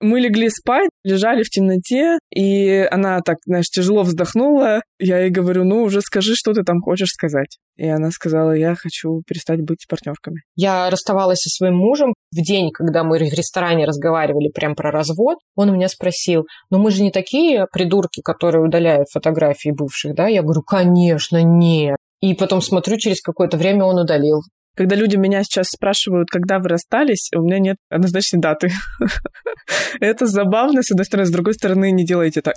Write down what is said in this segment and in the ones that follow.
Мы легли спать, лежали в темноте, и она так, знаешь, тяжело вздохнула. Я ей говорю, ну уже скажи, что ты там хочешь сказать. И она сказала, я хочу перестать быть партнерками. Я расставалась со своим мужем в день, когда мы в ресторане разговаривали прям про развод. Он у меня спросил, ну мы же не такие придурки, которые удаляют фотографии бывших, да? Я говорю, конечно, нет. И потом смотрю, через какое-то время он удалил. Когда люди меня сейчас спрашивают, когда вы расстались, у меня нет однозначной даты. Это забавно, с одной стороны, с другой стороны, не делайте так.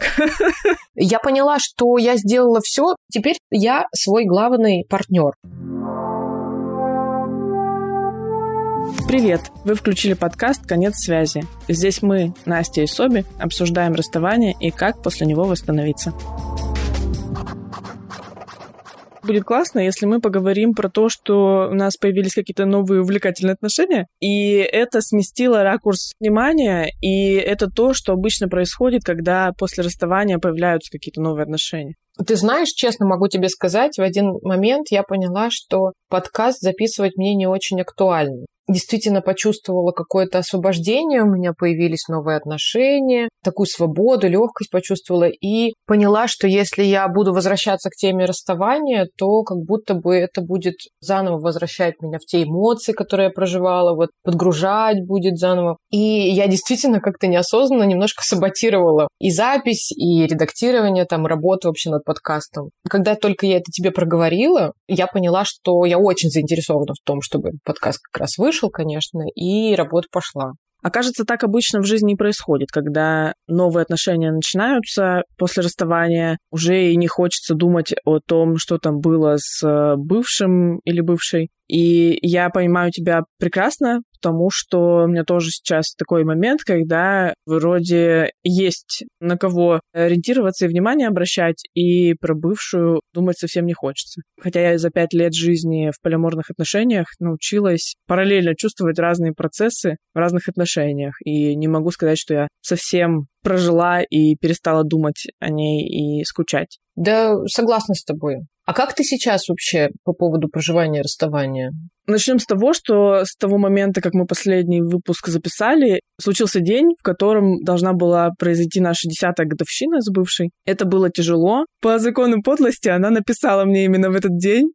Я поняла, что я сделала все. Теперь я свой главный партнер. Привет! Вы включили подкаст «Конец связи». Здесь мы, Настя и Соби, обсуждаем расставание и как после него восстановиться будет классно, если мы поговорим про то, что у нас появились какие-то новые увлекательные отношения, и это сместило ракурс внимания, и это то, что обычно происходит, когда после расставания появляются какие-то новые отношения. Ты знаешь, честно могу тебе сказать, в один момент я поняла, что подкаст записывать мне не очень актуально действительно почувствовала какое-то освобождение, у меня появились новые отношения, такую свободу, легкость почувствовала и поняла, что если я буду возвращаться к теме расставания, то как будто бы это будет заново возвращать меня в те эмоции, которые я проживала, вот подгружать будет заново. И я действительно как-то неосознанно немножко саботировала и запись, и редактирование, там, работу вообще над подкастом. Когда только я это тебе проговорила, я поняла, что я очень заинтересована в том, чтобы подкаст как раз вышел, вышел, конечно, и работа пошла. Окажется, так обычно в жизни и происходит, когда новые отношения начинаются после расставания, уже и не хочется думать о том, что там было с э, бывшим или бывшей. И я понимаю тебя прекрасно, потому что у меня тоже сейчас такой момент, когда вроде есть на кого ориентироваться и внимание обращать, и про бывшую думать совсем не хочется. Хотя я за пять лет жизни в полиморных отношениях научилась параллельно чувствовать разные процессы в разных отношениях. И не могу сказать, что я совсем прожила и перестала думать о ней и скучать. Да, согласна с тобой. А как ты сейчас вообще по поводу проживания и расставания? Начнем с того, что с того момента, как мы последний выпуск записали, случился день, в котором должна была произойти наша десятая годовщина с бывшей. Это было тяжело. По закону подлости она написала мне именно в этот день.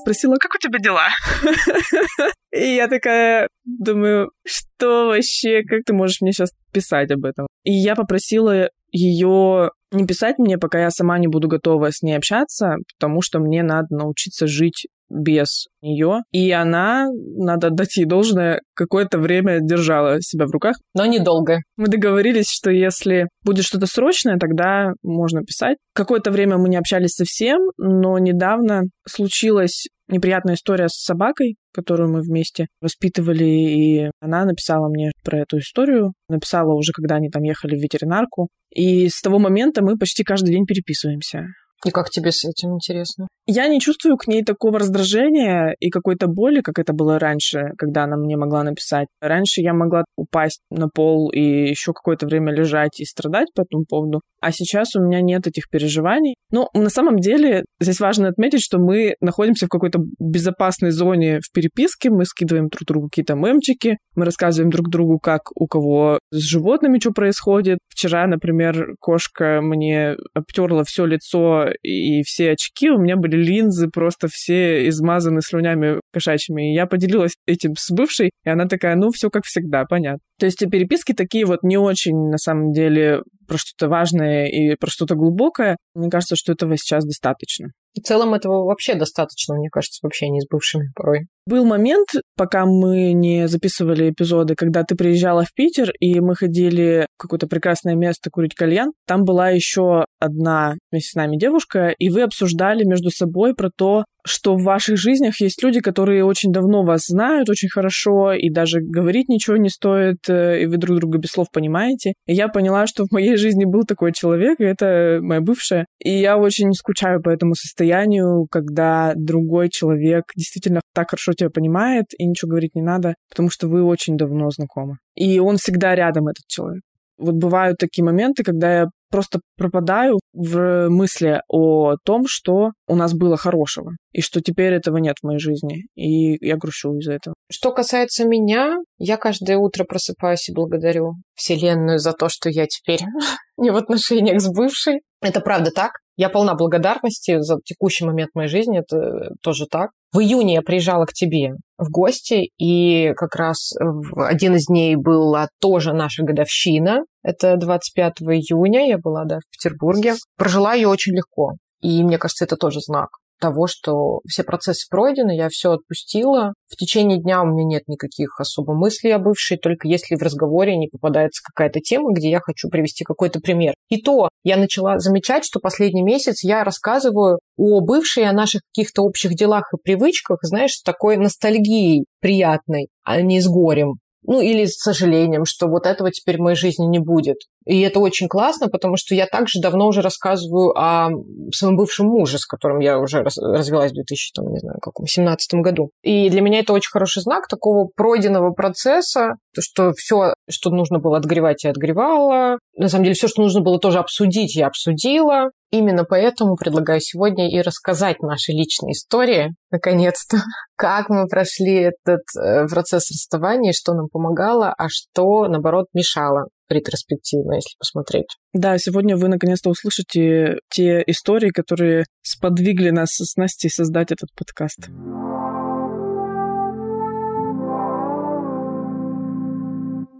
Спросила, как у тебя дела? И я такая думаю, что вообще, как ты можешь мне сейчас писать об этом? И я попросила ее не писать мне, пока я сама не буду готова с ней общаться, потому что мне надо научиться жить без нее. И она, надо отдать ей должное, какое-то время держала себя в руках. Но недолго. Мы договорились, что если будет что-то срочное, тогда можно писать. Какое-то время мы не общались совсем, но недавно случилась неприятная история с собакой, которую мы вместе воспитывали, и она написала мне про эту историю, написала уже, когда они там ехали в ветеринарку, и с того момента мы почти каждый день переписываемся. И как тебе с этим интересно? Я не чувствую к ней такого раздражения и какой-то боли, как это было раньше, когда она мне могла написать. Раньше я могла упасть на пол и еще какое-то время лежать и страдать по этому поводу. А сейчас у меня нет этих переживаний. Но на самом деле здесь важно отметить, что мы находимся в какой-то безопасной зоне в переписке, мы скидываем друг другу какие-то мемчики, мы рассказываем друг другу, как у кого с животными что происходит. Вчера, например, кошка мне обтерла все лицо и все очки, у меня были линзы просто все измазаны слюнями кошачьими. И я поделилась этим с бывшей, и она такая, ну, все как всегда, понятно. То есть переписки такие вот не очень, на самом деле, про что-то важное и про что-то глубокое. Мне кажется, что этого сейчас достаточно. В целом этого вообще достаточно, мне кажется, в общении с бывшими порой. Был момент, пока мы не записывали эпизоды, когда ты приезжала в Питер, и мы ходили в какое-то прекрасное место курить кальян. Там была еще одна вместе с нами девушка, и вы обсуждали между собой про то, что в ваших жизнях есть люди, которые очень давно вас знают очень хорошо, и даже говорить ничего не стоит, э, и вы друг друга без слов понимаете. И я поняла, что в моей жизни был такой человек, и это моя бывшая. И я очень скучаю по этому состоянию, когда другой человек действительно так хорошо тебя понимает, и ничего говорить не надо, потому что вы очень давно знакомы. И он всегда рядом, этот человек. Вот бывают такие моменты, когда я просто пропадаю в мысли о том, что у нас было хорошего, и что теперь этого нет в моей жизни, и я грущу из-за этого. Что касается меня, я каждое утро просыпаюсь и благодарю Вселенную за то, что я теперь не в отношениях с бывшей. Это правда так. Я полна благодарности за текущий момент моей жизни, это тоже так. В июне я приезжала к тебе в гости, и как раз в один из дней была тоже наша годовщина. Это 25 июня, я была, да, в Петербурге. Прожила ее очень легко. И мне кажется, это тоже знак того, что все процессы пройдены, я все отпустила. В течение дня у меня нет никаких особо мыслей о бывшей, только если в разговоре не попадается какая-то тема, где я хочу привести какой-то пример. И то я начала замечать, что последний месяц я рассказываю о бывшей, о наших каких-то общих делах и привычках, знаешь, с такой ностальгией приятной, а не с горем ну или с сожалением, что вот этого теперь в моей жизни не будет. И это очень классно, потому что я также давно уже рассказываю о своем бывшем муже, с которым я уже развелась в 2017 году. И для меня это очень хороший знак такого пройденного процесса, то, что все, что нужно было отгревать, я отгревала. На самом деле, все, что нужно было тоже обсудить, я обсудила. Именно поэтому предлагаю сегодня и рассказать наши личные истории, наконец-то, как мы прошли этот э, процесс расставания, что нам помогало, а что, наоборот, мешало ретроспективно, если посмотреть. Да, сегодня вы наконец-то услышите те истории, которые сподвигли нас с Настей создать этот подкаст.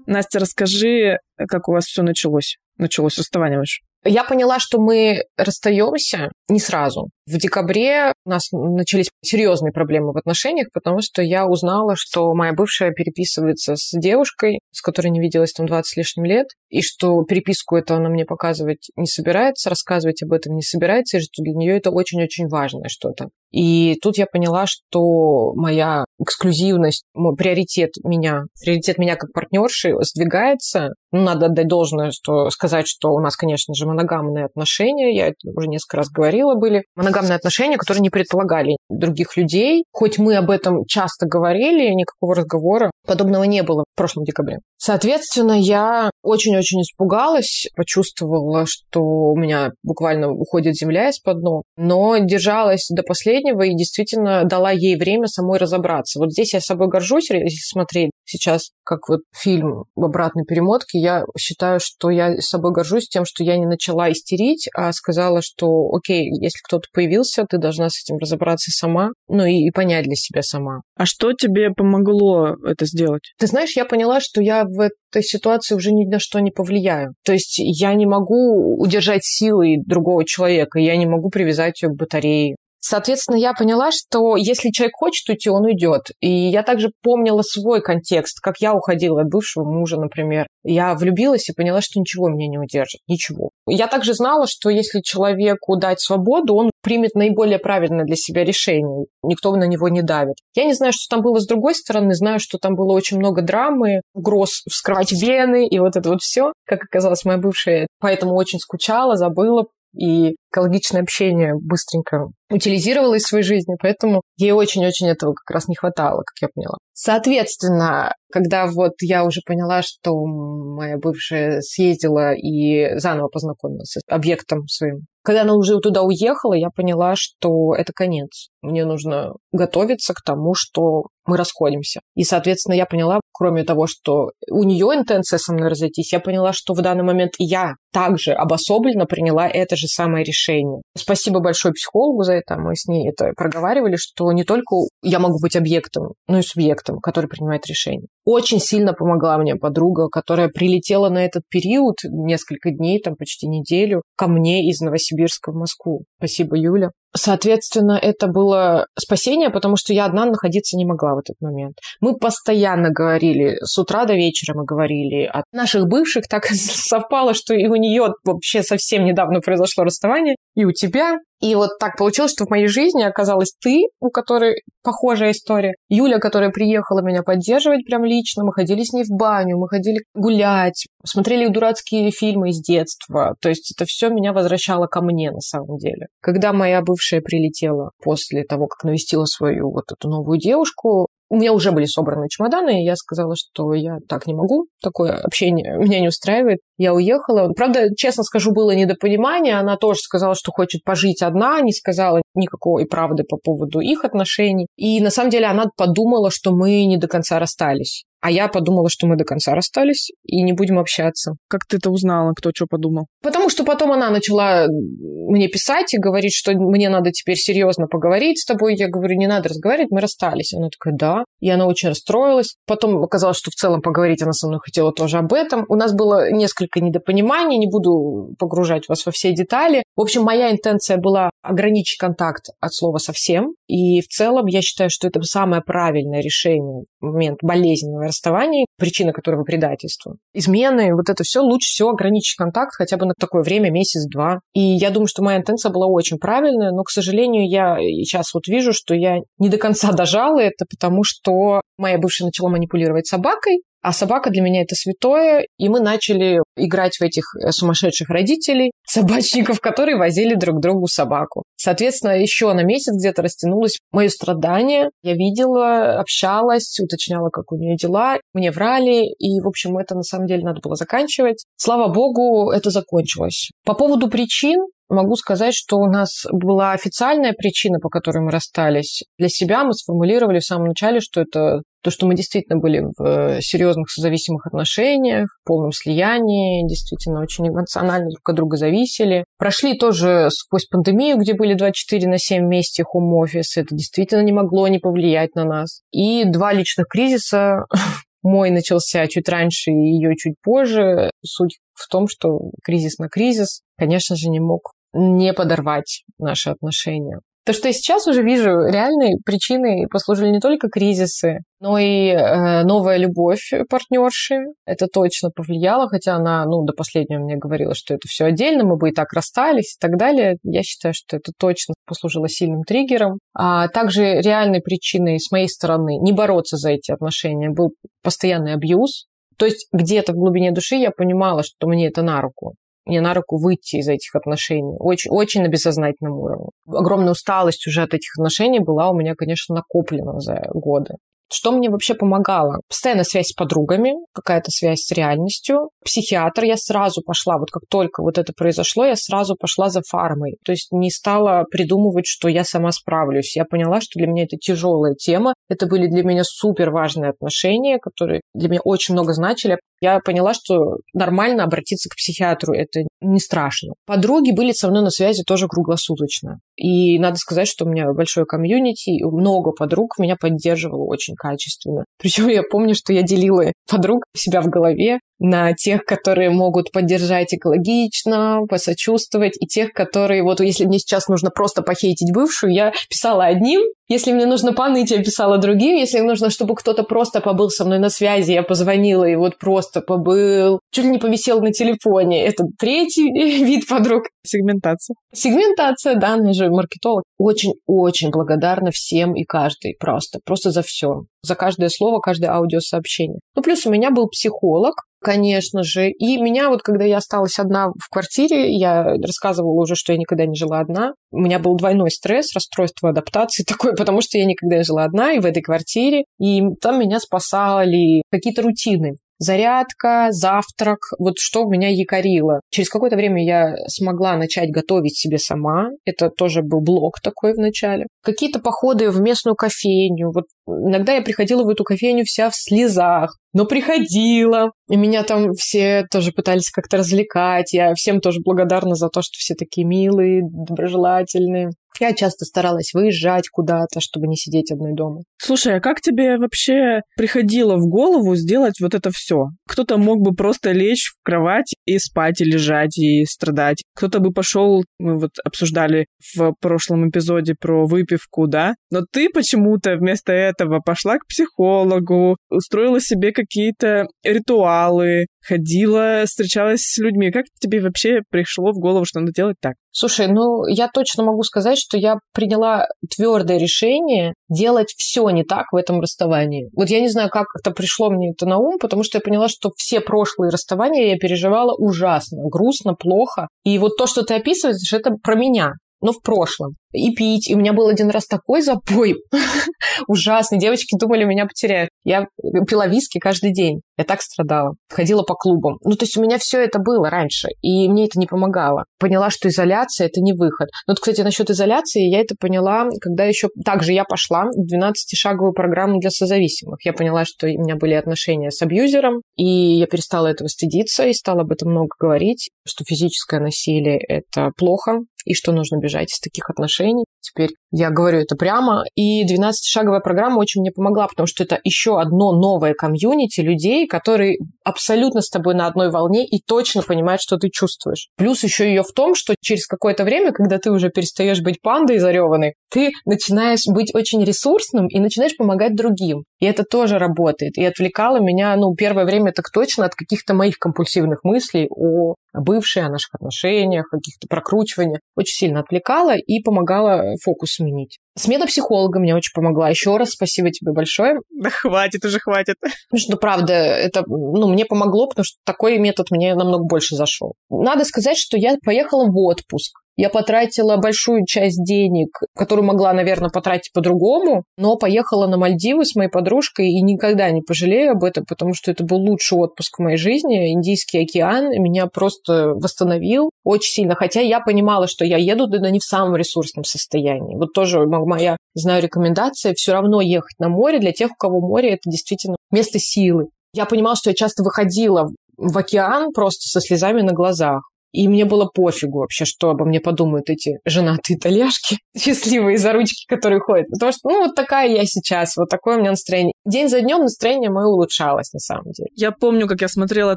Настя, расскажи, как у вас все началось? Началось расставание ваше? Я поняла, что мы расстаемся не сразу. В декабре у нас начались серьезные проблемы в отношениях, потому что я узнала, что моя бывшая переписывается с девушкой, с которой не виделась там 20 с лишним лет, и что переписку эту она мне показывать не собирается, рассказывать об этом не собирается, и что для нее это очень-очень важное что-то. И тут я поняла, что моя эксклюзивность, мой приоритет меня, приоритет меня как партнерши сдвигается. Ну, надо отдать должное, что сказать, что у нас, конечно же, моногамные отношения, я это уже несколько раз говорила, были отношения, которые не предполагали других людей. Хоть мы об этом часто говорили, никакого разговора подобного не было в прошлом декабре. Соответственно, я очень-очень испугалась, почувствовала, что у меня буквально уходит земля из-под ног, но держалась до последнего и действительно дала ей время самой разобраться. Вот здесь я собой горжусь, если смотреть сейчас как вот фильм в обратной перемотке, я считаю, что я собой горжусь тем, что я не начала истерить, а сказала, что окей, если кто-то появился, ты должна с этим разобраться сама, ну и, и понять для себя сама. А что тебе помогло это сделать? Ты знаешь, я поняла, что я в этой ситуации уже ни на что не повлияю. То есть я не могу удержать силы другого человека, я не могу привязать ее к батарее, Соответственно, я поняла, что если человек хочет уйти, он уйдет. И я также помнила свой контекст, как я уходила от бывшего мужа, например. Я влюбилась и поняла, что ничего меня не удержит. Ничего. Я также знала, что если человеку дать свободу, он примет наиболее правильное для себя решение. Никто на него не давит. Я не знаю, что там было с другой стороны. Знаю, что там было очень много драмы, угроз вскрывать вены и вот это вот все. Как оказалось, моя бывшая поэтому очень скучала, забыла, и экологичное общение быстренько утилизировала из своей жизни, поэтому ей очень-очень этого как раз не хватало, как я поняла. Соответственно, когда вот я уже поняла, что моя бывшая съездила и заново познакомилась с объектом своим, когда она уже туда уехала, я поняла, что это конец. Мне нужно готовиться к тому, что мы расходимся. И, соответственно, я поняла, кроме того, что у нее интенция со мной разойтись, я поняла, что в данный момент я также обособленно приняла это же самое решение. Спасибо большое психологу за это. Мы с ней это проговаривали, что не только я могу быть объектом, но и субъектом, который принимает решение. Очень сильно помогла мне подруга, которая прилетела на этот период, несколько дней, там почти неделю, ко мне из Новосибирска в Москву. Спасибо, Юля. Соответственно, это было спасение, потому что я одна находиться не могла в этот момент. Мы постоянно говорили, с утра до вечера мы говорили о наших бывших. Так совпало, что и у нее вообще совсем недавно произошло расставание, и у тебя. И вот так получилось, что в моей жизни оказалась ты, у которой похожая история. Юля, которая приехала меня поддерживать прям лично. Мы ходили с ней в баню, мы ходили гулять, смотрели дурацкие фильмы из детства. То есть это все меня возвращало ко мне на самом деле. Когда моя бывшая прилетела после того, как навестила свою вот эту новую девушку, у меня уже были собраны чемоданы, и я сказала, что я так не могу, такое общение меня не устраивает. Я уехала. Правда, честно скажу, было недопонимание. Она тоже сказала, что хочет пожить одна, не сказала никакой правды по поводу их отношений. И на самом деле она подумала, что мы не до конца расстались. А я подумала, что мы до конца расстались и не будем общаться. Как ты это узнала? Кто что подумал? Потому что потом она начала мне писать и говорить, что мне надо теперь серьезно поговорить с тобой. Я говорю, не надо разговаривать, мы расстались. Она такая, да. И она очень расстроилась. Потом оказалось, что в целом поговорить она со мной хотела тоже об этом. У нас было несколько недопониманий, не буду погружать вас во все детали. В общем, моя интенция была ограничить контакт от слова совсем. И в целом я считаю, что это самое правильное решение в момент болезненного расставания, причина которого предательство. Измены, вот это все лучше всего ограничить контакт хотя бы на такое время, месяц-два. И я думаю, что моя интенция была очень правильная, но, к сожалению, я сейчас вот вижу, что я не до конца дожала это, потому что моя бывшая начала манипулировать собакой, а собака для меня это святое, и мы начали играть в этих э, сумасшедших родителей, собачников, которые возили друг другу собаку. Соответственно, еще на месяц где-то растянулось мое страдание. Я видела, общалась, уточняла, как у нее дела. Мне врали, и, в общем, это на самом деле надо было заканчивать. Слава богу, это закончилось. По поводу причин, Могу сказать, что у нас была официальная причина, по которой мы расстались. Для себя мы сформулировали в самом начале, что это то, что мы действительно были в э, серьезных созависимых отношениях, в полном слиянии, действительно очень эмоционально друг от друга зависели. Прошли тоже сквозь пандемию, где были 24 на 7 вместе хом-офис. Это действительно не могло не повлиять на нас. И два личных кризиса. Мой начался чуть раньше, и ее чуть позже. Суть в том, что кризис на кризис, конечно же, не мог не подорвать наши отношения. То, что я сейчас уже вижу, реальной причиной послужили не только кризисы, но и э, новая любовь партнерши. Это точно повлияло, хотя она, ну, до последнего мне говорила, что это все отдельно, мы бы и так расстались и так далее. Я считаю, что это точно послужило сильным триггером. А также реальной причиной с моей стороны не бороться за эти отношения был постоянный абьюз. То есть где-то в глубине души я понимала, что мне это на руку мне на руку выйти из этих отношений. Очень, очень на бессознательном уровне. Огромная усталость уже от этих отношений была у меня, конечно, накоплена за годы. Что мне вообще помогало? Постоянная связь с подругами, какая-то связь с реальностью. Психиатр, я сразу пошла, вот как только вот это произошло, я сразу пошла за фармой. То есть не стала придумывать, что я сама справлюсь. Я поняла, что для меня это тяжелая тема. Это были для меня супер важные отношения, которые для меня очень много значили я поняла, что нормально обратиться к психиатру, это не страшно. Подруги были со мной на связи тоже круглосуточно. И надо сказать, что у меня большое комьюнити, много подруг меня поддерживало очень качественно. Причем я помню, что я делила подруг себя в голове на тех, которые могут поддержать экологично, посочувствовать, и тех, которые, вот если мне сейчас нужно просто похейтить бывшую, я писала одним, если мне нужно поныть, я писала другим. Если мне нужно, чтобы кто-то просто побыл со мной на связи, я позвонила и вот просто побыл. Чуть ли не повисел на телефоне. Это третий вид подруг. Сегментация. Сегментация, да, она же маркетолог. Очень-очень благодарна всем и каждой просто. Просто за все. За каждое слово, каждое аудиосообщение. Ну, плюс у меня был психолог, конечно же. И меня вот, когда я осталась одна в квартире, я рассказывала уже, что я никогда не жила одна. У меня был двойной стресс, расстройство адаптации такое, потому что я никогда не жила одна и в этой квартире. И там меня спасали какие-то рутины зарядка, завтрак, вот что меня якорило. Через какое-то время я смогла начать готовить себе сама. Это тоже был блок такой в начале. Какие-то походы в местную кофейню. Вот иногда я приходила в эту кофейню вся в слезах, но приходила. И меня там все тоже пытались как-то развлекать. Я всем тоже благодарна за то, что все такие милые, доброжелательные. Я часто старалась выезжать куда-то, чтобы не сидеть одной дома. Слушай, а как тебе вообще приходило в голову сделать вот это все? Кто-то мог бы просто лечь в кровать и спать, и лежать, и страдать. Кто-то бы пошел, мы вот обсуждали в прошлом эпизоде про выпивку, да? Но ты почему-то вместо этого пошла к психологу, устроила себе какие-то ритуалы, ходила, встречалась с людьми. Как тебе вообще пришло в голову, что надо делать так? Слушай, ну я точно могу сказать, что я приняла твердое решение делать все не так в этом расставании. Вот я не знаю, как это пришло мне это на ум, потому что я поняла, что все прошлые расставания я переживала ужасно, грустно, плохо. И вот то, что ты описываешь, это про меня. но в прошлом. И пить. И у меня был один раз такой запой ужасный. Девочки думали, меня потеряют. Я пила виски каждый день. Я так страдала. Ходила по клубам. Ну, то есть у меня все это было раньше, и мне это не помогало. Поняла, что изоляция – это не выход. Ну, вот, кстати, насчет изоляции я это поняла, когда еще... Также я пошла в 12-шаговую программу для созависимых. Я поняла, что у меня были отношения с абьюзером, и я перестала этого стыдиться и стала об этом много говорить, что физическое насилие – это плохо, и что нужно бежать из таких отношений. Теперь я говорю это прямо. И 12-шаговая программа очень мне помогла, потому что это еще одно новое комьюнити людей, которые абсолютно с тобой на одной волне и точно понимают, что ты чувствуешь. Плюс еще ее в том, что через какое-то время, когда ты уже перестаешь быть пандой зареванной, ты начинаешь быть очень ресурсным и начинаешь помогать другим. И это тоже работает. И отвлекало меня, ну, первое время так точно от каких-то моих компульсивных мыслей о бывшей, о наших отношениях, каких-то прокручиваниях. Очень сильно отвлекала и помогала фокус сменить. Смена психолога мне очень помогла. Еще раз спасибо тебе большое. Да хватит уже, хватит. Потому что, правда, это ну, мне помогло, потому что такой метод мне намного больше зашел. Надо сказать, что я поехала в отпуск. Я потратила большую часть денег, которую могла, наверное, потратить по-другому, но поехала на Мальдивы с моей подружкой и никогда не пожалею об этом, потому что это был лучший отпуск в моей жизни. Индийский океан меня просто восстановил очень сильно, хотя я понимала, что я еду да не в самом ресурсном состоянии. Вот тоже моя, знаю, рекомендация все равно ехать на море для тех, у кого море это действительно место силы. Я понимала, что я часто выходила в океан просто со слезами на глазах. И мне было пофигу вообще, что обо мне подумают эти женатые итальяшки, счастливые за ручки, которые ходят. Потому что, ну, вот такая я сейчас, вот такое у меня настроение. День за днем настроение мое улучшалось, на самом деле. Я помню, как я смотрела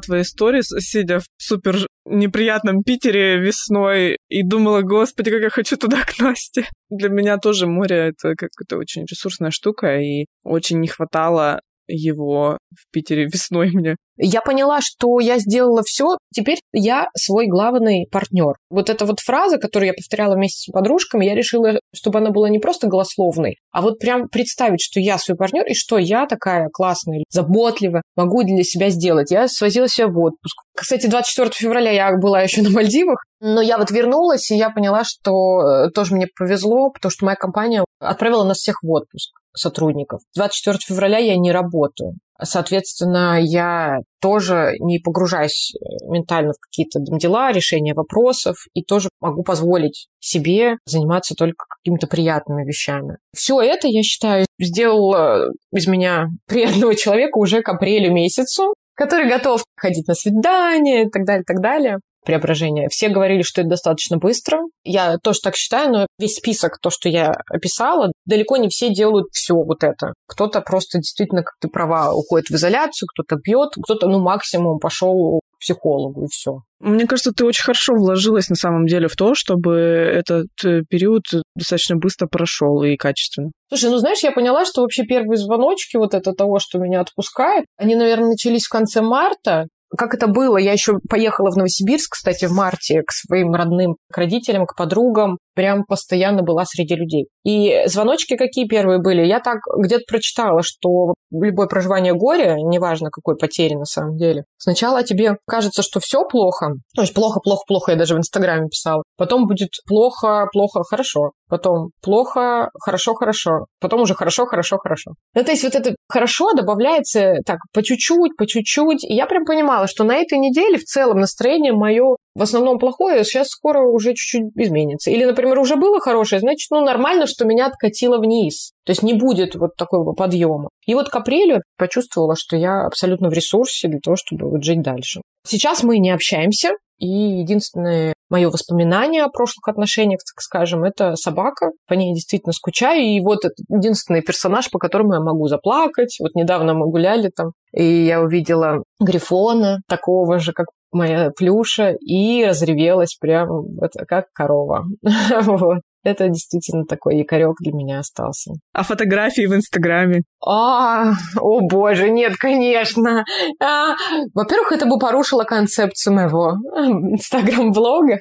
твои истории, сидя в супер неприятном Питере весной и думала, господи, как я хочу туда к Насте. Для меня тоже море — это как-то очень ресурсная штука, и очень не хватало его в Питере весной мне. Я поняла, что я сделала все, теперь я свой главный партнер. Вот эта вот фраза, которую я повторяла вместе с подружками, я решила, чтобы она была не просто голословной, а вот прям представить, что я свой партнер и что я такая классная, заботливая, могу для себя сделать. Я свозила себя в отпуск. Кстати, 24 февраля я была еще на Мальдивах, но я вот вернулась, и я поняла, что э, тоже мне повезло, потому что моя компания отправила нас всех в отпуск сотрудников. 24 февраля я не работаю. Соответственно, я тоже не погружаюсь э, ментально в какие-то дела, решения вопросов, и тоже могу позволить себе заниматься только какими-то приятными вещами. Все это, я считаю, сделало из меня приятного человека уже к апрелю месяцу, который готов ходить на свидания и так далее, так далее преображения. Все говорили, что это достаточно быстро. Я тоже так считаю, но весь список, то, что я описала, далеко не все делают все вот это. Кто-то просто действительно, как ты права, уходит в изоляцию, кто-то бьет, кто-то, ну, максимум пошел к психологу и все. Мне кажется, ты очень хорошо вложилась на самом деле в то, чтобы этот э, период достаточно быстро прошел и качественно. Слушай, ну знаешь, я поняла, что вообще первые звоночки вот это того, что меня отпускает, они, наверное, начались в конце марта, как это было? Я еще поехала в Новосибирск, кстати, в марте к своим родным, к родителям, к подругам. Прям постоянно была среди людей. И звоночки какие первые были? Я так где-то прочитала, что любое проживание горя, неважно какой потери на самом деле, сначала тебе кажется, что все плохо. То есть плохо, плохо, плохо, я даже в Инстаграме писала. Потом будет плохо, плохо, хорошо. Потом плохо, хорошо, хорошо. Потом уже хорошо, хорошо, хорошо. Ну, то есть вот это хорошо добавляется так по чуть-чуть, по чуть-чуть. И я прям понимала, что на этой неделе в целом настроение мое в основном плохое, сейчас скоро уже чуть-чуть изменится. Или, например, уже было хорошее, значит, ну, нормально, что меня откатило вниз. То есть не будет вот такого подъема. И вот к апрелю почувствовала, что я абсолютно в ресурсе для того, чтобы вот жить дальше. Сейчас мы не общаемся, и единственное мое воспоминание о прошлых отношениях, так скажем, это собака. По ней действительно скучаю. И вот единственный персонаж, по которому я могу заплакать. Вот недавно мы гуляли там, и я увидела Грифона, такого же, как моя плюша, и разревелась прям вот, как корова. вот. Это действительно такой якорек для меня остался. А фотографии в Инстаграме? А, о боже, нет, конечно. А, во-первых, это бы порушило концепцию моего Инстаграм-блога.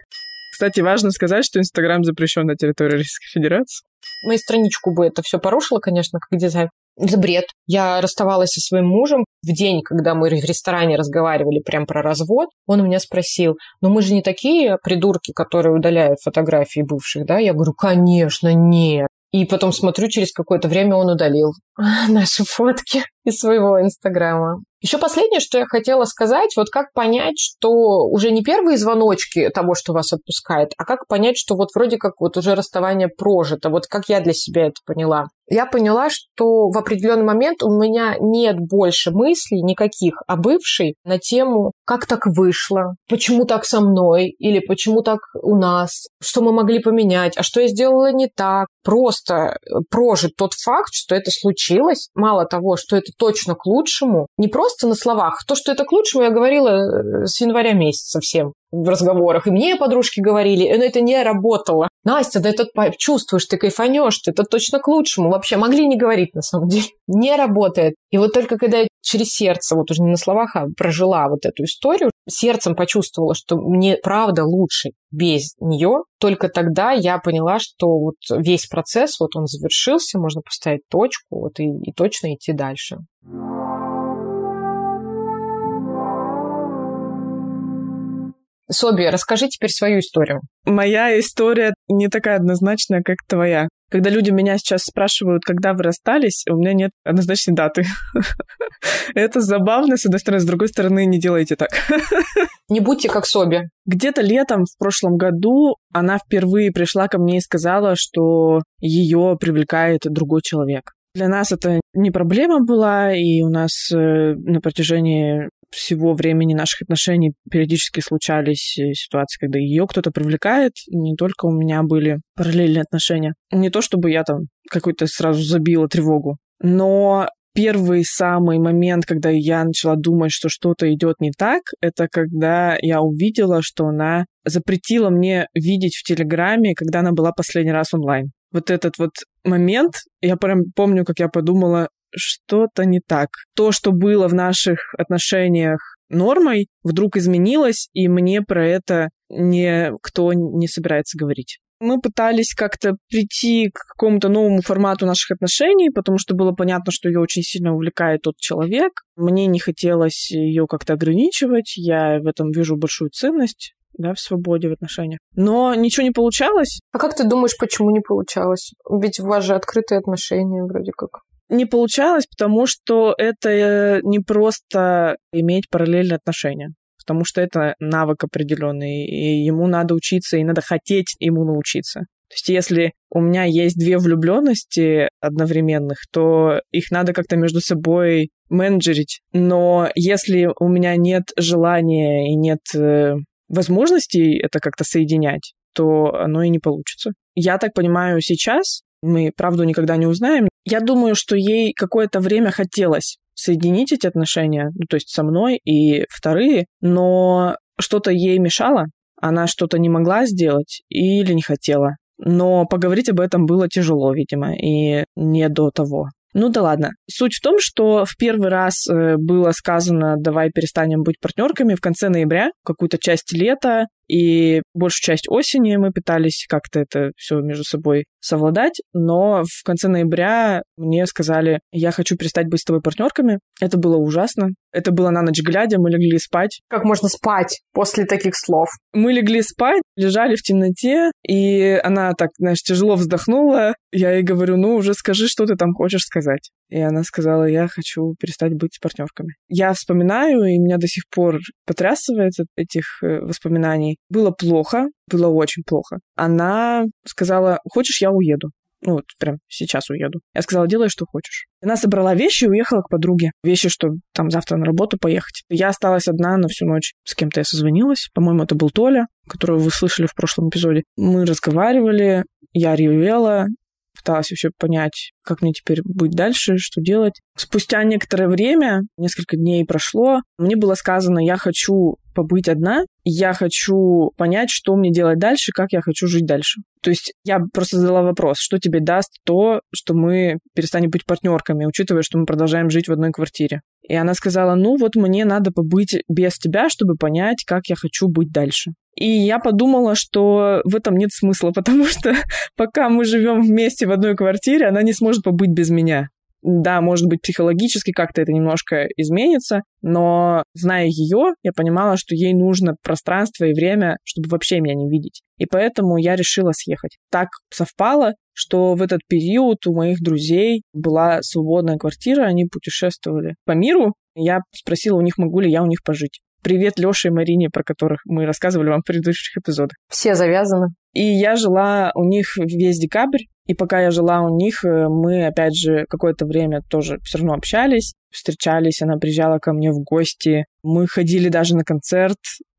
Кстати, важно сказать, что Инстаграм запрещен на территории Российской Федерации. Мою страничку бы это все порушило, конечно, как дизайн. Это бред. Я расставалась со своим мужем в день, когда мы в ресторане разговаривали прям про развод. Он у меня спросил, ну мы же не такие придурки, которые удаляют фотографии бывших, да? Я говорю, конечно, нет. И потом смотрю, через какое-то время он удалил наши фотки из своего инстаграма. Еще последнее, что я хотела сказать, вот как понять, что уже не первые звоночки того, что вас отпускает, а как понять, что вот вроде как вот уже расставание прожито, вот как я для себя это поняла. Я поняла, что в определенный момент у меня нет больше мыслей никаких о бывшей на тему, как так вышло, почему так со мной, или почему так у нас, что мы могли поменять, а что я сделала не так. Просто прожить тот факт, что это случилось, мало того, что это точно к лучшему, не просто на словах. То, что это к лучшему, я говорила э, с января месяца всем в разговорах. И мне подружки говорили, но это не работало. Настя, да это чувствуешь, ты кайфанешь, это точно к лучшему. Вообще могли не говорить, на самом деле. Не работает. И вот только когда я через сердце, вот уже не на словах, а прожила вот эту историю, сердцем почувствовала, что мне правда лучше без нее, только тогда я поняла, что вот весь процесс, вот он завершился, можно поставить точку вот и, и точно идти дальше. Соби, расскажи теперь свою историю. Моя история не такая однозначная, как твоя. Когда люди меня сейчас спрашивают, когда вы расстались, у меня нет однозначной даты. Это забавно, с одной стороны, с другой стороны, не делайте так. Не будьте как Соби. Где-то летом в прошлом году она впервые пришла ко мне и сказала, что ее привлекает другой человек. Для нас это не проблема была, и у нас э, на протяжении всего времени наших отношений периодически случались э, ситуации, когда ее кто-то привлекает. Не только у меня были параллельные отношения. Не то, чтобы я там какой-то сразу забила тревогу, но первый самый момент, когда я начала думать, что что-то идет не так, это когда я увидела, что она запретила мне видеть в Телеграме, когда она была последний раз онлайн. Вот этот вот момент, я прям помню, как я подумала, что-то не так. То, что было в наших отношениях нормой, вдруг изменилось, и мне про это никто не собирается говорить. Мы пытались как-то прийти к какому-то новому формату наших отношений, потому что было понятно, что ее очень сильно увлекает тот человек. Мне не хотелось ее как-то ограничивать. Я в этом вижу большую ценность да, в свободе в отношениях. Но ничего не получалось. А как ты думаешь, почему не получалось? Ведь у вас же открытые отношения вроде как не получалось, потому что это э, не просто иметь параллельные отношения потому что это навык определенный, и ему надо учиться, и надо хотеть ему научиться. То есть если у меня есть две влюбленности одновременных, то их надо как-то между собой менеджерить. Но если у меня нет желания и нет э, возможностей это как-то соединять, то оно и не получится. Я так понимаю сейчас, мы правду никогда не узнаем, я думаю, что ей какое-то время хотелось соединить эти отношения, ну, то есть со мной и вторые, но что-то ей мешало, она что-то не могла сделать или не хотела. Но поговорить об этом было тяжело, видимо, и не до того. Ну да ладно. Суть в том, что в первый раз э, было сказано, давай перестанем быть партнерками в конце ноября, какую-то часть лета, и большую часть осени мы пытались как-то это все между собой совладать, но в конце ноября мне сказали, я хочу перестать быть с тобой партнерками. Это было ужасно. Это было на ночь глядя, мы легли спать. Как можно спать после таких слов? Мы легли спать, лежали в темноте, и она так, знаешь, тяжело вздохнула. Я ей говорю, ну уже скажи, что ты там хочешь сказать. И она сказала, я хочу перестать быть партнерками. Я вспоминаю, и меня до сих пор потрясывает от этих э, воспоминаний. Было плохо, было очень плохо. Она сказала, хочешь, я уеду. Ну вот прям сейчас уеду. Я сказала, делай, что хочешь. Она собрала вещи и уехала к подруге. Вещи, что там завтра на работу поехать. Я осталась одна на всю ночь. С кем-то я созвонилась. По-моему, это был Толя, которого вы слышали в прошлом эпизоде. Мы разговаривали, я ревела, пыталась вообще понять, как мне теперь быть дальше, что делать. Спустя некоторое время, несколько дней прошло, мне было сказано, я хочу побыть одна, я хочу понять, что мне делать дальше, как я хочу жить дальше. То есть я просто задала вопрос, что тебе даст то, что мы перестанем быть партнерками, учитывая, что мы продолжаем жить в одной квартире. И она сказала, ну вот мне надо побыть без тебя, чтобы понять, как я хочу быть дальше. И я подумала, что в этом нет смысла, потому что пока мы живем вместе в одной квартире, она не сможет побыть без меня. Да, может быть, психологически как-то это немножко изменится, но зная ее, я понимала, что ей нужно пространство и время, чтобы вообще меня не видеть. И поэтому я решила съехать. Так совпало, что в этот период у моих друзей была свободная квартира, они путешествовали по миру. Я спросила у них, могу ли я у них пожить. Привет Лёше и Марине, про которых мы рассказывали вам в предыдущих эпизодах. Все завязаны. И я жила у них весь декабрь, и пока я жила у них, э, мы, опять же, какое-то время тоже все равно общались, встречались, она приезжала ко мне в гости, мы ходили даже на концерт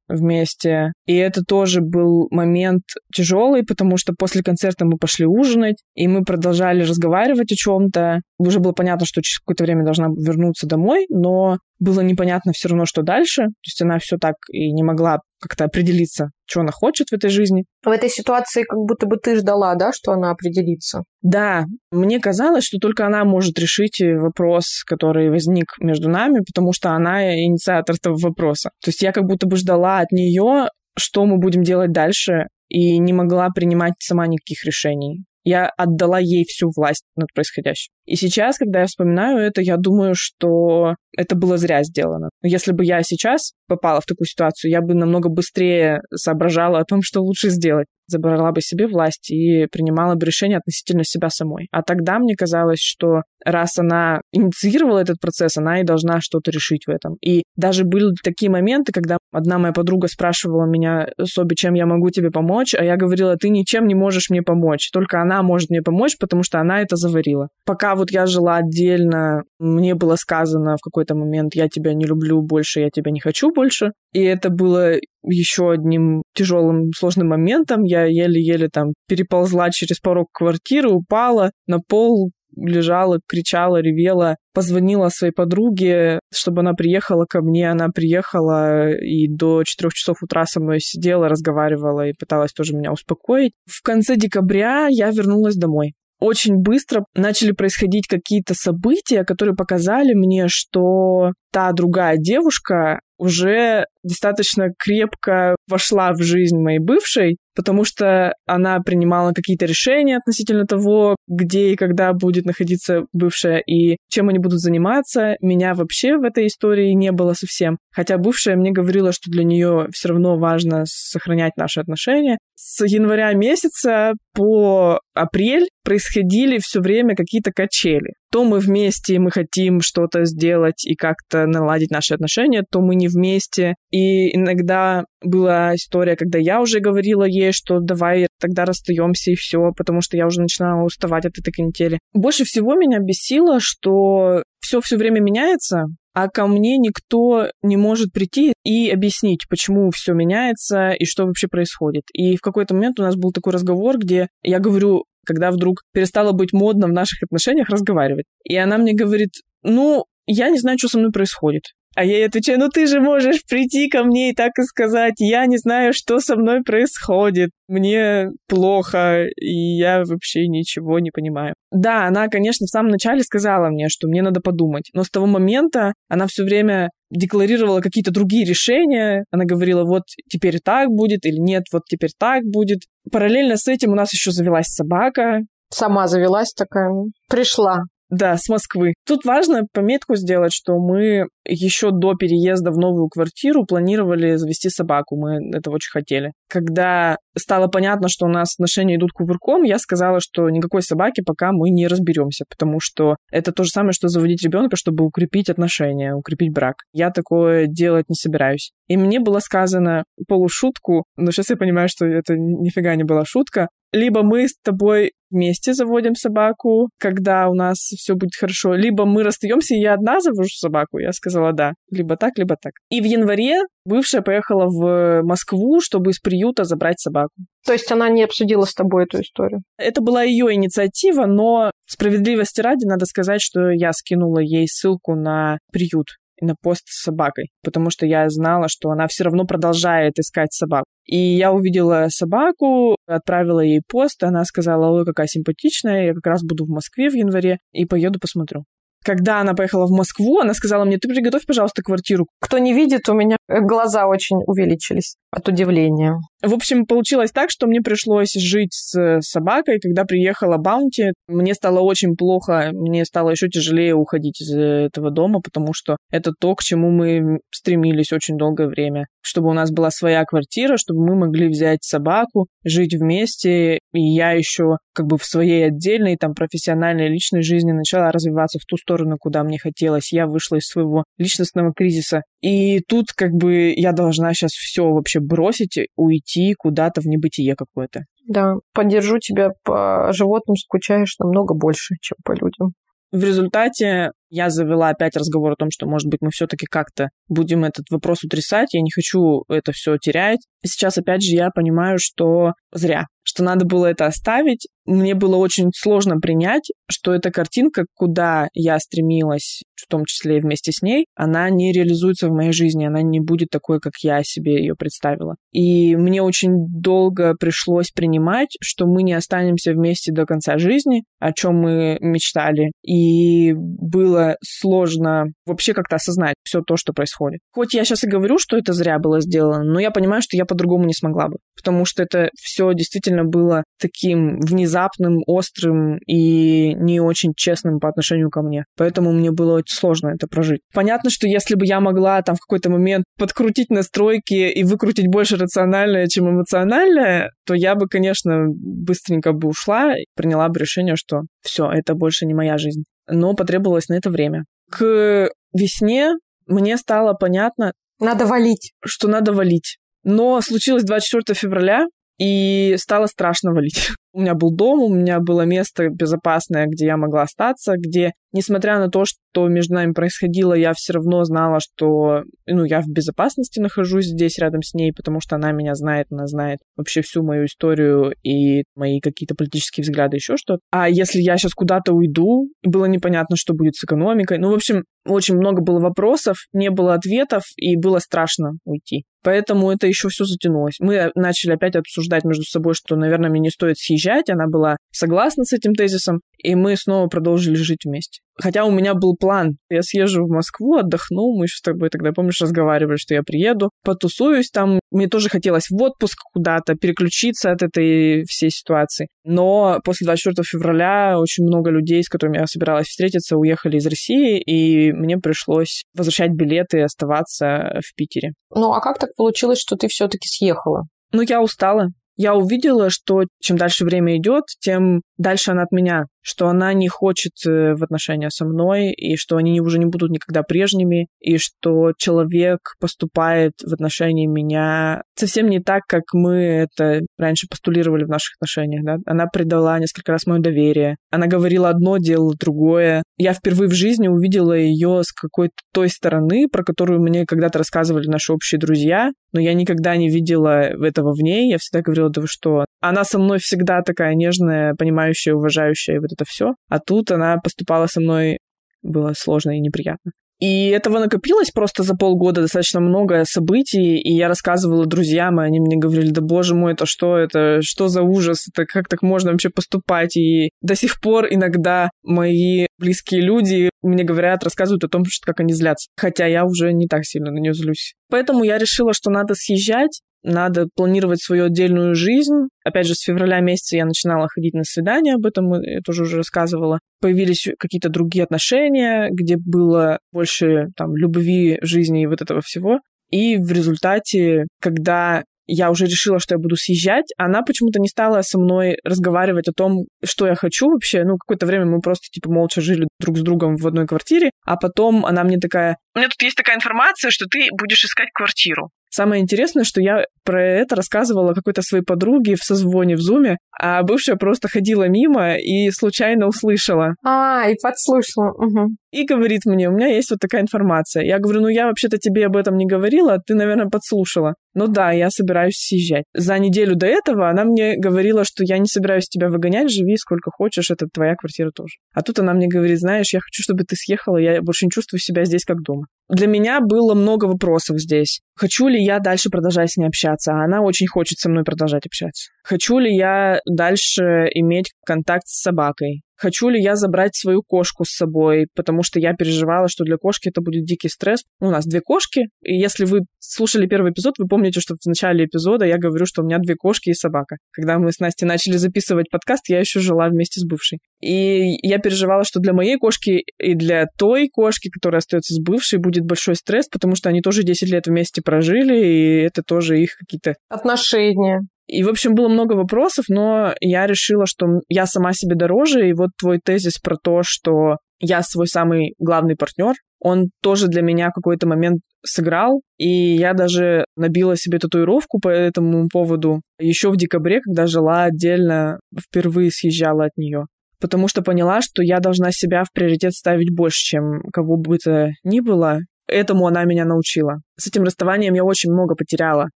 вместе. И это тоже был момент тяжелый, потому что после концерта мы пошли ужинать, и мы продолжали разговаривать о чем-то. Уже было понятно, что через какое-то время должна вернуться домой, но было непонятно все равно, что дальше. То есть она все так и не могла как-то определиться, что она хочет в этой жизни. В этой ситуации как будто бы ты ждала, да, что она определится? Да, мне казалось, что только она может решить вопрос, который возник между нами, потому что она инициатор этого вопроса. То есть я как будто бы ждала от нее, что мы будем делать дальше, и не могла принимать сама никаких решений. Я отдала ей всю власть над происходящим. И сейчас, когда я вспоминаю это, я думаю, что это было зря сделано. Если бы я сейчас попала в такую ситуацию, я бы намного быстрее соображала о том, что лучше сделать забрала бы себе власть и принимала бы решение относительно себя самой. А тогда мне казалось, что раз она инициировала этот процесс, она и должна что-то решить в этом. И даже были такие моменты, когда одна моя подруга спрашивала меня, Соби, чем я могу тебе помочь, а я говорила, ты ничем не можешь мне помочь, только она может мне помочь, потому что она это заварила. Пока вот я жила отдельно, мне было сказано в какой-то момент, я тебя не люблю больше, я тебя не хочу больше. И это было еще одним тяжелым, сложным моментом. Я еле-еле там переползла через порог квартиры, упала на пол, лежала, кричала, ревела, позвонила своей подруге, чтобы она приехала ко мне. Она приехала и до 4 часов утра со мной сидела, разговаривала и пыталась тоже меня успокоить. В конце декабря я вернулась домой очень быстро начали происходить какие-то события, которые показали мне, что та другая девушка уже достаточно крепко вошла в жизнь моей бывшей, потому что она принимала какие-то решения относительно того, где и когда будет находиться бывшая и чем они будут заниматься. Меня вообще в этой истории не было совсем. Хотя бывшая мне говорила, что для нее все равно важно сохранять наши отношения. С января месяца по апрель происходили все время какие-то качели. То мы вместе, мы хотим что-то сделать и как-то наладить наши отношения, то мы не вместе. И иногда была история, когда я уже говорила ей, что давай тогда расстаемся и все, потому что я уже начинала уставать от этой канители. Больше всего меня бесило, что все все время меняется, а ко мне никто не может прийти и объяснить, почему все меняется и что вообще происходит. И в какой-то момент у нас был такой разговор, где я говорю, когда вдруг перестало быть модно в наших отношениях разговаривать. И она мне говорит, ну, я не знаю, что со мной происходит. А я ей отвечаю, ну ты же можешь прийти ко мне и так и сказать, я не знаю, что со мной происходит, мне плохо, и я вообще ничего не понимаю. Да, она, конечно, в самом начале сказала мне, что мне надо подумать, но с того момента она все время декларировала какие-то другие решения. Она говорила, вот теперь так будет, или нет, вот теперь так будет. Параллельно с этим у нас еще завелась собака. Сама завелась такая, пришла. Да, с Москвы. Тут важно пометку сделать, что мы еще до переезда в новую квартиру планировали завести собаку. Мы этого очень хотели. Когда стало понятно, что у нас отношения идут кувырком, я сказала, что никакой собаки пока мы не разберемся, потому что это то же самое, что заводить ребенка, чтобы укрепить отношения, укрепить брак. Я такое делать не собираюсь. И мне было сказано полушутку, но сейчас я понимаю, что это нифига не была шутка, либо мы с тобой вместе заводим собаку, когда у нас все будет хорошо, либо мы расстаемся, и я одна завожу собаку. Я сказала да. Либо так, либо так. И в январе бывшая поехала в Москву, чтобы из приюта забрать собаку. То есть она не обсудила с тобой эту историю? Это была ее инициатива, но справедливости ради надо сказать, что я скинула ей ссылку на приют на пост с собакой, потому что я знала, что она все равно продолжает искать собаку. И я увидела собаку, отправила ей пост, она сказала, ой, какая симпатичная, я как раз буду в Москве в январе и поеду посмотрю. Когда она поехала в Москву, она сказала мне, ты приготовь, пожалуйста, квартиру. Кто не видит, у меня глаза очень увеличились. От удивления. В общем, получилось так, что мне пришлось жить с собакой. Когда приехала Баунти, мне стало очень плохо, мне стало еще тяжелее уходить из этого дома, потому что это то, к чему мы стремились очень долгое время. Чтобы у нас была своя квартира, чтобы мы могли взять собаку, жить вместе. И я еще как бы в своей отдельной, там, профессиональной, личной жизни начала развиваться в ту сторону, куда мне хотелось. Я вышла из своего личностного кризиса. И тут как бы я должна сейчас все вообще бросить, уйти куда-то в небытие какое-то. Да, поддержу тебя по животным, скучаешь намного больше, чем по людям. В результате я завела опять разговор о том, что, может быть, мы все-таки как-то будем этот вопрос утрясать. Я не хочу это все терять. Сейчас, опять же, я понимаю, что зря, что надо было это оставить. Мне было очень сложно принять, что эта картинка, куда я стремилась, в том числе и вместе с ней, она не реализуется в моей жизни, она не будет такой, как я себе ее представила. И мне очень долго пришлось принимать, что мы не останемся вместе до конца жизни, о чем мы мечтали. И было сложно вообще как-то осознать все то, что происходит. Хоть я сейчас и говорю, что это зря было сделано, но я понимаю, что я по-другому не смогла бы, потому что это все действительно было таким внезапным, острым и не очень честным по отношению ко мне. Поэтому мне было очень сложно это прожить. Понятно, что если бы я могла там в какой-то момент подкрутить настройки и выкрутить больше рациональное, чем эмоциональное, то я бы, конечно, быстренько бы ушла и приняла бы решение, что все, это больше не моя жизнь. Но потребовалось на это время. К весне мне стало понятно... Надо валить. Что надо валить. Но случилось 24 февраля, и стало страшно валить. У меня был дом, у меня было место безопасное, где я могла остаться, где, несмотря на то, что между нами происходило, я все равно знала, что ну, я в безопасности нахожусь здесь рядом с ней, потому что она меня знает, она знает вообще всю мою историю и мои какие-то политические взгляды, еще что-то. А если я сейчас куда-то уйду, было непонятно, что будет с экономикой. Ну, в общем, очень много было вопросов, не было ответов, и было страшно уйти. Поэтому это еще все затянулось. Мы начали опять обсуждать между собой, что, наверное, мне не стоит съезжать. Она была согласна с этим тезисом, и мы снова продолжили жить вместе. Хотя у меня был план. Я съезжу в Москву, отдохну. Мы еще с тобой тогда, помнишь, разговаривали, что я приеду, потусуюсь там. Мне тоже хотелось в отпуск куда-то, переключиться от этой всей ситуации. Но после 24 февраля очень много людей, с которыми я собиралась встретиться, уехали из России, и мне пришлось возвращать билеты и оставаться в Питере. Ну, а как так получилось, что ты все-таки съехала? Ну, я устала. Я увидела, что чем дальше время идет, тем дальше она от меня что она не хочет э, в отношения со мной, и что они уже не будут никогда прежними, и что человек поступает в отношении меня совсем не так, как мы это раньше постулировали в наших отношениях. Да? Она предала несколько раз мое доверие. Она говорила одно, делала другое. Я впервые в жизни увидела ее с какой-то той стороны, про которую мне когда-то рассказывали наши общие друзья, но я никогда не видела этого в ней. Я всегда говорила, да вы что? Она со мной всегда такая нежная, понимающая, уважающая, и вот это все. А тут она поступала со мной, было сложно и неприятно. И этого накопилось просто за полгода достаточно много событий, и я рассказывала друзьям, и они мне говорили, да боже мой, это что, это что за ужас, это как так можно вообще поступать? И до сих пор иногда мои близкие люди мне говорят, рассказывают о том, что как они злятся. Хотя я уже не так сильно на нее злюсь. Поэтому я решила, что надо съезжать, надо планировать свою отдельную жизнь. Опять же, с февраля месяца я начинала ходить на свидания, об этом я тоже уже рассказывала. Появились какие-то другие отношения, где было больше там любви, жизни и вот этого всего. И в результате, когда я уже решила, что я буду съезжать, она почему-то не стала со мной разговаривать о том, что я хочу вообще. Ну, какое-то время мы просто, типа, молча жили друг с другом в одной квартире, а потом она мне такая... У меня тут есть такая информация, что ты будешь искать квартиру. Самое интересное, что я про это рассказывала какой-то своей подруге в созвоне в Зуме, а бывшая просто ходила мимо и случайно услышала. А, и подслушала. Угу. И говорит мне, у меня есть вот такая информация. Я говорю, ну я вообще-то тебе об этом не говорила, ты, наверное, подслушала. Ну да, я собираюсь съезжать. За неделю до этого она мне говорила, что я не собираюсь тебя выгонять, живи сколько хочешь, это твоя квартира тоже. А тут она мне говорит, знаешь, я хочу, чтобы ты съехала, я больше не чувствую себя здесь как дома. Для меня было много вопросов здесь. Хочу ли я дальше продолжать с ней общаться? А она очень хочет со мной продолжать общаться. Хочу ли я дальше иметь контакт с собакой? Хочу ли я забрать свою кошку с собой, потому что я переживала, что для кошки это будет дикий стресс. У нас две кошки, и если вы слушали первый эпизод, вы помните, что в начале эпизода я говорю, что у меня две кошки и собака. Когда мы с Настей начали записывать подкаст, я еще жила вместе с бывшей. И я переживала, что для моей кошки и для той кошки, которая остается с бывшей, будет большой стресс, потому что они тоже 10 лет вместе прожили, и это тоже их какие-то... Отношения. И, в общем, было много вопросов, но я решила, что я сама себе дороже, и вот твой тезис про то, что я свой самый главный партнер, он тоже для меня какой-то момент сыграл, и я даже набила себе татуировку по этому поводу еще в декабре, когда жила отдельно, впервые съезжала от нее. Потому что поняла, что я должна себя в приоритет ставить больше, чем кого бы то ни было, Этому она меня научила. С этим расставанием я очень много потеряла.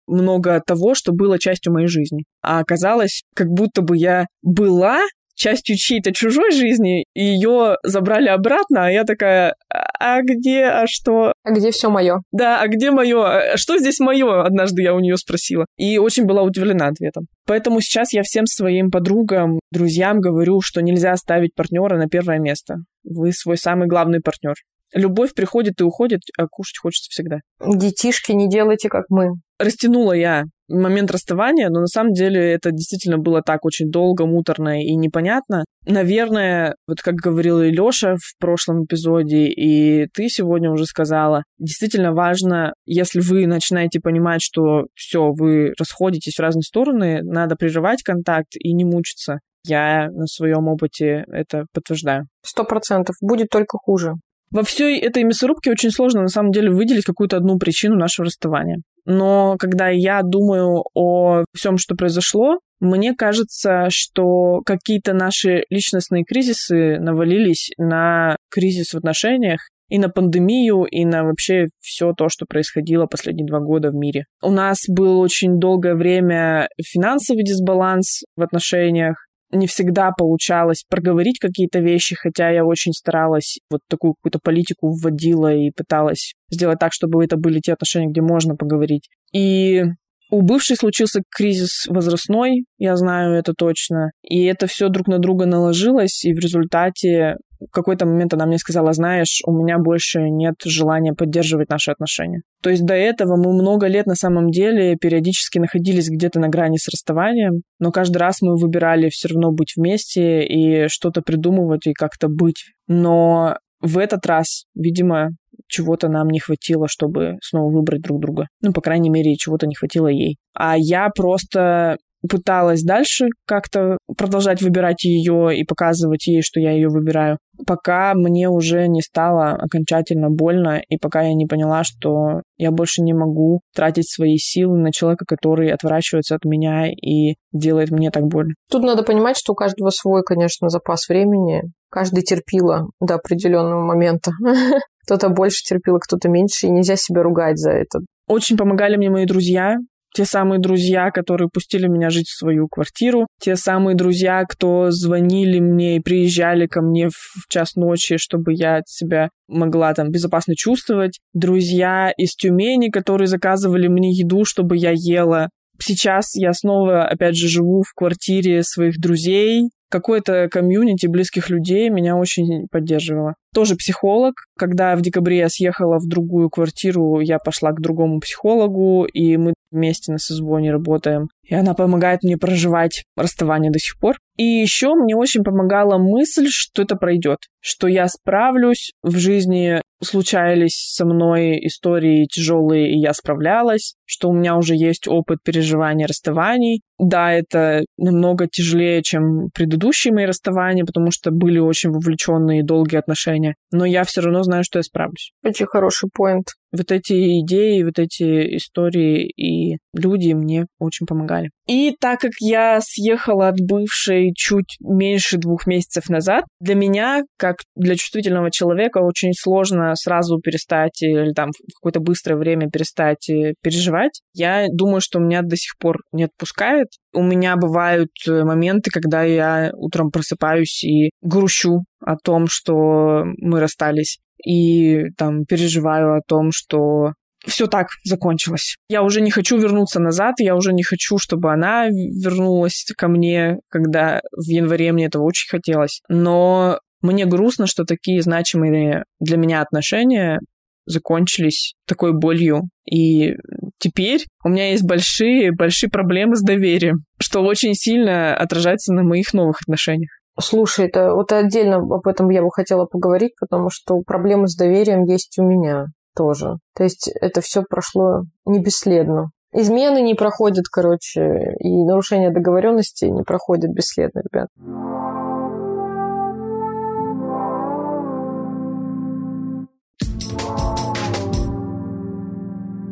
Много того, что было частью моей жизни. А оказалось, как будто бы я была частью чьей-то чужой жизни, и ее забрали обратно, а я такая, а где, а что? А где все мое? Да, а где мое? А что здесь мое? Однажды я у нее спросила. И очень была удивлена ответом. Поэтому сейчас я всем своим подругам, друзьям говорю, что нельзя ставить партнера на первое место. Вы свой самый главный партнер. Любовь приходит и уходит, а кушать хочется всегда. Детишки, не делайте, как мы. Растянула я момент расставания, но на самом деле это действительно было так очень долго, муторно и непонятно. Наверное, вот как говорила и Лёша в прошлом эпизоде, и ты сегодня уже сказала, действительно важно, если вы начинаете понимать, что все, вы расходитесь в разные стороны, надо прерывать контакт и не мучиться. Я на своем опыте это подтверждаю. Сто процентов. Будет только хуже. Во всей этой мясорубке очень сложно на самом деле выделить какую-то одну причину нашего расставания. Но когда я думаю о всем, что произошло, мне кажется, что какие-то наши личностные кризисы навалились на кризис в отношениях, и на пандемию, и на вообще все то, что происходило последние два года в мире. У нас был очень долгое время финансовый дисбаланс в отношениях, не всегда получалось проговорить какие-то вещи, хотя я очень старалась, вот такую какую-то политику вводила и пыталась сделать так, чтобы это были те отношения, где можно поговорить. И у бывшей случился кризис возрастной, я знаю это точно. И это все друг на друга наложилось, и в результате в какой-то момент она мне сказала, знаешь, у меня больше нет желания поддерживать наши отношения. То есть до этого мы много лет на самом деле периодически находились где-то на грани с расставанием, но каждый раз мы выбирали все равно быть вместе и что-то придумывать и как-то быть. Но в этот раз, видимо, чего-то нам не хватило, чтобы снова выбрать друг друга. Ну, по крайней мере, чего-то не хватило ей. А я просто пыталась дальше как-то продолжать выбирать ее и показывать ей, что я ее выбираю, пока мне уже не стало окончательно больно, и пока я не поняла, что я больше не могу тратить свои силы на человека, который отворачивается от меня и делает мне так больно. Тут надо понимать, что у каждого свой, конечно, запас времени. Каждый терпила до определенного момента. Кто-то больше терпел, кто-то меньше, и нельзя себя ругать за это. Очень помогали мне мои друзья, те самые друзья, которые пустили меня жить в свою квартиру, те самые друзья, кто звонили мне и приезжали ко мне в час ночи, чтобы я себя могла там безопасно чувствовать, друзья из Тюмени, которые заказывали мне еду, чтобы я ела. Сейчас я снова, опять же, живу в квартире своих друзей, какое-то комьюнити близких людей меня очень поддерживало. Тоже психолог. Когда в декабре я съехала в другую квартиру, я пошла к другому психологу, и мы вместе на созвоне работаем. И она помогает мне проживать расставание до сих пор. И еще мне очень помогала мысль, что это пройдет, что я справлюсь. В жизни случались со мной истории тяжелые, и я справлялась, что у меня уже есть опыт переживания расставаний. Да, это намного тяжелее, чем предыдущие мои расставания, потому что были очень вовлеченные долгие отношения. Но я все равно знаю, что я справлюсь. Очень хороший поинт вот эти идеи, вот эти истории и люди мне очень помогали. И так как я съехала от бывшей чуть меньше двух месяцев назад, для меня, как для чувствительного человека, очень сложно сразу перестать или там в какое-то быстрое время перестать э, переживать. Я думаю, что меня до сих пор не отпускает. У меня бывают э, моменты, когда я утром просыпаюсь и грущу о том, что мы расстались и там переживаю о том, что все так закончилось. Я уже не хочу вернуться назад, я уже не хочу, чтобы она вернулась ко мне, когда в январе мне этого очень хотелось. Но мне грустно, что такие значимые для меня отношения закончились такой болью. И теперь у меня есть большие, большие проблемы с доверием, что очень сильно отражается на моих новых отношениях. Слушай, это вот отдельно об этом я бы хотела поговорить, потому что проблемы с доверием есть у меня тоже. То есть это все прошло не бесследно. Измены не проходят, короче, и нарушение договоренности не проходят бесследно, ребят.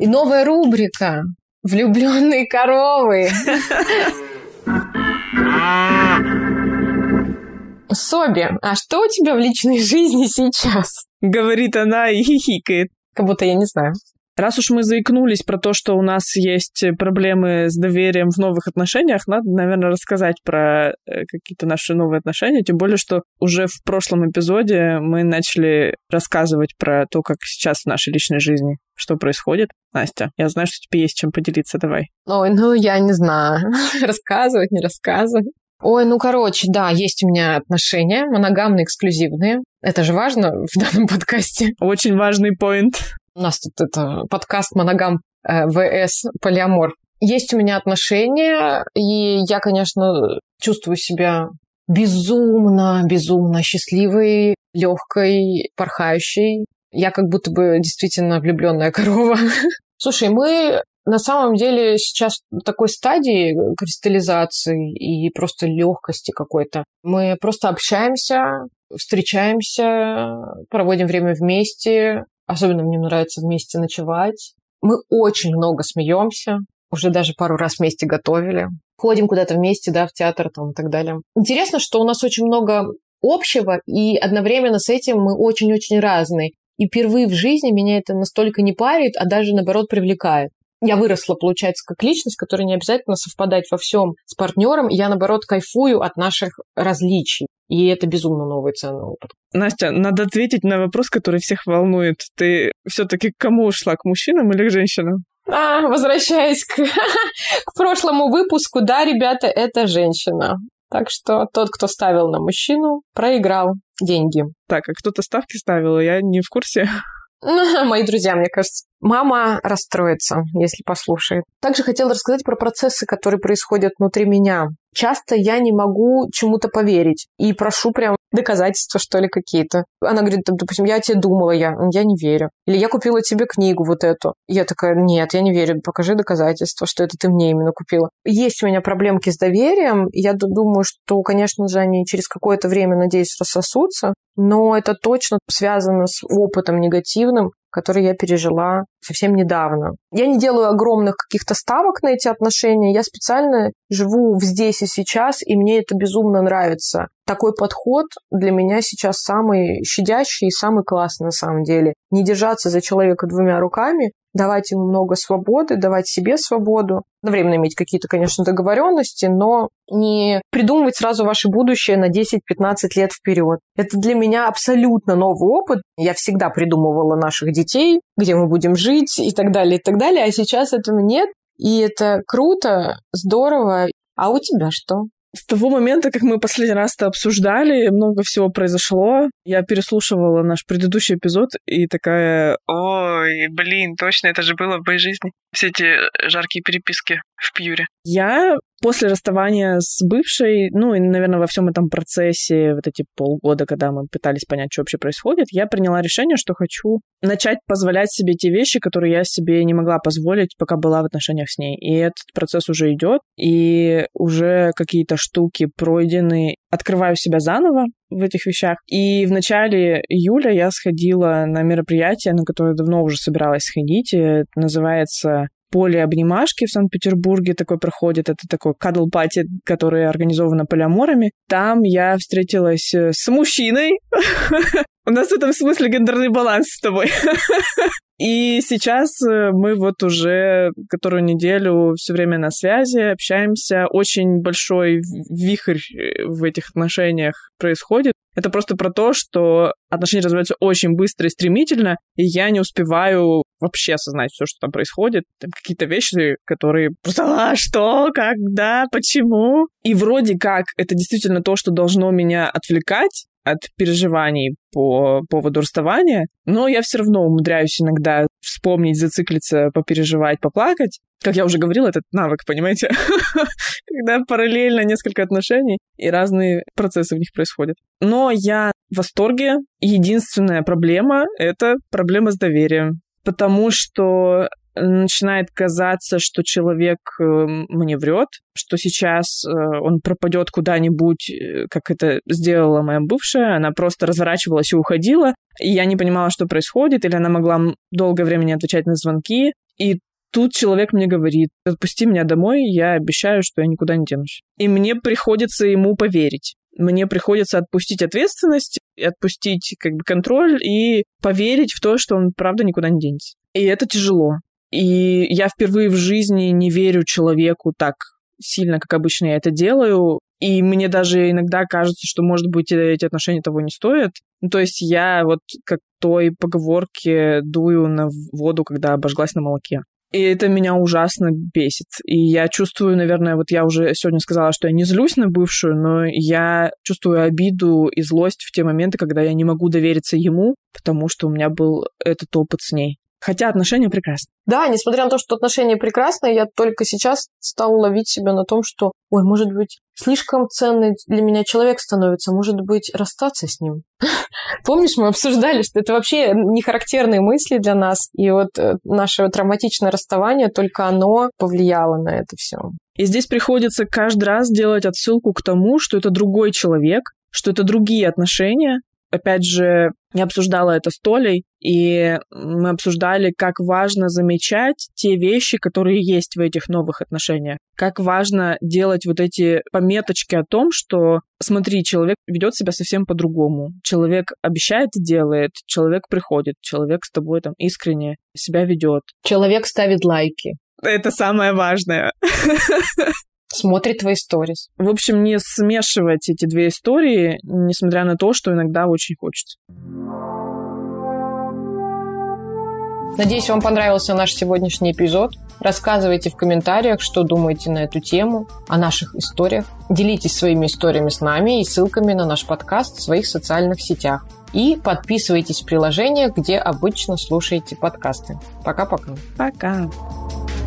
И новая рубрика «Влюбленные коровы». Соби, а что у тебя в личной жизни сейчас? Говорит она и хихикает. Как будто я не знаю. Раз уж мы заикнулись про то, что у нас есть проблемы с доверием в новых отношениях, надо, наверное, рассказать про э, какие-то наши новые отношения. Тем более, что уже в прошлом эпизоде мы начали рассказывать про то, как сейчас в нашей личной жизни, что происходит. Настя, я знаю, что тебе есть чем поделиться, давай. Ой, ну я не знаю. рассказывать, не рассказывать. Ой, ну короче, да, есть у меня отношения, моногамные, эксклюзивные. Это же важно в данном подкасте. Очень важный поинт. У нас тут это подкаст «Моногам э, ВС Полиамор». Есть у меня отношения, и я, конечно, чувствую себя безумно, безумно счастливой, легкой, порхающей. Я как будто бы действительно влюбленная корова. Слушай, мы на самом деле сейчас такой стадии кристаллизации и просто легкости какой-то. Мы просто общаемся, встречаемся, проводим время вместе, Особенно мне нравится вместе ночевать. Мы очень много смеемся. Уже даже пару раз вместе готовили. Ходим куда-то вместе, да, в театр там и так далее. Интересно, что у нас очень много общего, и одновременно с этим мы очень-очень разные. И впервые в жизни меня это настолько не парит, а даже, наоборот, привлекает. Я выросла, получается, как личность, которая не обязательно совпадать во всем с партнером. Я, наоборот, кайфую от наших различий. И это безумно новый ценный опыт. Настя, надо ответить на вопрос, который всех волнует. Ты все-таки к кому ушла, к мужчинам или к женщинам? А, возвращаясь к, к прошлому выпуску, да, ребята, это женщина. Так что тот, кто ставил на мужчину, проиграл деньги. Так, а кто-то ставки ставил, я не в курсе. Мои друзья, мне кажется. Мама расстроится, если послушает. Также хотела рассказать про процессы, которые происходят внутри меня. Часто я не могу чему-то поверить и прошу прям доказательства, что ли, какие-то. Она говорит, допустим, я тебе думала, я, я не верю. Или я купила тебе книгу вот эту. Я такая, нет, я не верю, покажи доказательства, что это ты мне именно купила. Есть у меня проблемки с доверием. Я думаю, что, конечно же, они через какое-то время, надеюсь, рассосутся. Но это точно связано с опытом негативным, который я пережила совсем недавно. Я не делаю огромных каких-то ставок на эти отношения, я специально живу здесь и сейчас, и мне это безумно нравится. Такой подход для меня сейчас самый щадящий и самый классный на самом деле. Не держаться за человека двумя руками, давать ему много свободы, давать себе свободу, одновременно иметь какие-то, конечно, договоренности, но не придумывать сразу ваше будущее на 10-15 лет вперед. Это для меня абсолютно новый опыт. Я всегда придумывала наших детей, где мы будем жить и так далее, и так далее, а сейчас этого нет. И это круто, здорово. А у тебя что? С того момента, как мы последний раз это обсуждали, много всего произошло. Я переслушивала наш предыдущий эпизод и такая, ой, блин, точно, это же было в моей жизни. Все эти жаркие переписки в Пьюре. Я после расставания с бывшей, ну и, наверное, во всем этом процессе, вот эти полгода, когда мы пытались понять, что вообще происходит, я приняла решение, что хочу начать позволять себе те вещи, которые я себе не могла позволить, пока была в отношениях с ней. И этот процесс уже идет, и уже какие-то штуки пройдены. Открываю себя заново в этих вещах. И в начале июля я сходила на мероприятие, на которое давно уже собиралась сходить. Это называется поле обнимашки в Санкт-Петербурге такой проходит. Это такой кадл-пати, который организовано полиаморами. Там я встретилась э, с мужчиной, У нас в этом смысле гендерный баланс с тобой. И сейчас э, мы вот уже которую неделю все время на связи, общаемся. Очень большой вихрь э, в этих отношениях происходит. Это просто про то, что отношения развиваются очень быстро и стремительно, и я не успеваю вообще осознать все, что там происходит. Там какие-то вещи, которые просто «А, что? Когда? Почему?» И вроде как это действительно то, что должно меня отвлекать, от переживаний по поводу расставания, но я все равно умудряюсь иногда вспомнить, зациклиться, попереживать, поплакать. Как я уже говорила, этот навык, понимаете? Когда параллельно несколько отношений и разные процессы в них происходят. Но я в восторге. Единственная проблема — это проблема с доверием. Потому что начинает казаться, что человек э, мне врет, что сейчас э, он пропадет куда-нибудь, э, как это сделала моя бывшая, она просто разворачивалась и уходила, и я не понимала, что происходит, или она могла долгое время не отвечать на звонки, и Тут человек мне говорит, отпусти меня домой, я обещаю, что я никуда не денусь. И мне приходится ему поверить. Мне приходится отпустить ответственность, отпустить как бы контроль и поверить в то, что он правда никуда не денется. И это тяжело. И я впервые в жизни не верю человеку так сильно, как обычно я это делаю. И мне даже иногда кажется, что, может быть, эти отношения того не стоят. Ну, то есть я вот как той поговорке дую на воду, когда обожглась на молоке. И это меня ужасно бесит. И я чувствую, наверное, вот я уже сегодня сказала, что я не злюсь на бывшую, но я чувствую обиду и злость в те моменты, когда я не могу довериться ему, потому что у меня был этот опыт с ней. Хотя отношения прекрасны. Да, несмотря на то, что отношения прекрасные, я только сейчас стала ловить себя на том, что, ой, может быть, слишком ценный для меня человек становится, может быть, расстаться с ним. Помнишь, мы обсуждали, что это вообще не характерные мысли для нас, и вот э, наше травматичное расставание, только оно повлияло на это все. И здесь приходится каждый раз делать отсылку к тому, что это другой человек, что это другие отношения, опять же, я обсуждала это с Толей, и мы обсуждали, как важно замечать те вещи, которые есть в этих новых отношениях. Как важно делать вот эти пометочки о том, что, смотри, человек ведет себя совсем по-другому. Человек обещает и делает, человек приходит, человек с тобой там искренне себя ведет. Человек ставит лайки. Это самое важное. смотрит твои сторис. В общем, не смешивать эти две истории, несмотря на то, что иногда очень хочется. Надеюсь, вам понравился наш сегодняшний эпизод. Рассказывайте в комментариях, что думаете на эту тему, о наших историях. Делитесь своими историями с нами и ссылками на наш подкаст в своих социальных сетях. И подписывайтесь в приложениях, где обычно слушаете подкасты. Пока-пока. Пока. -пока. Пока.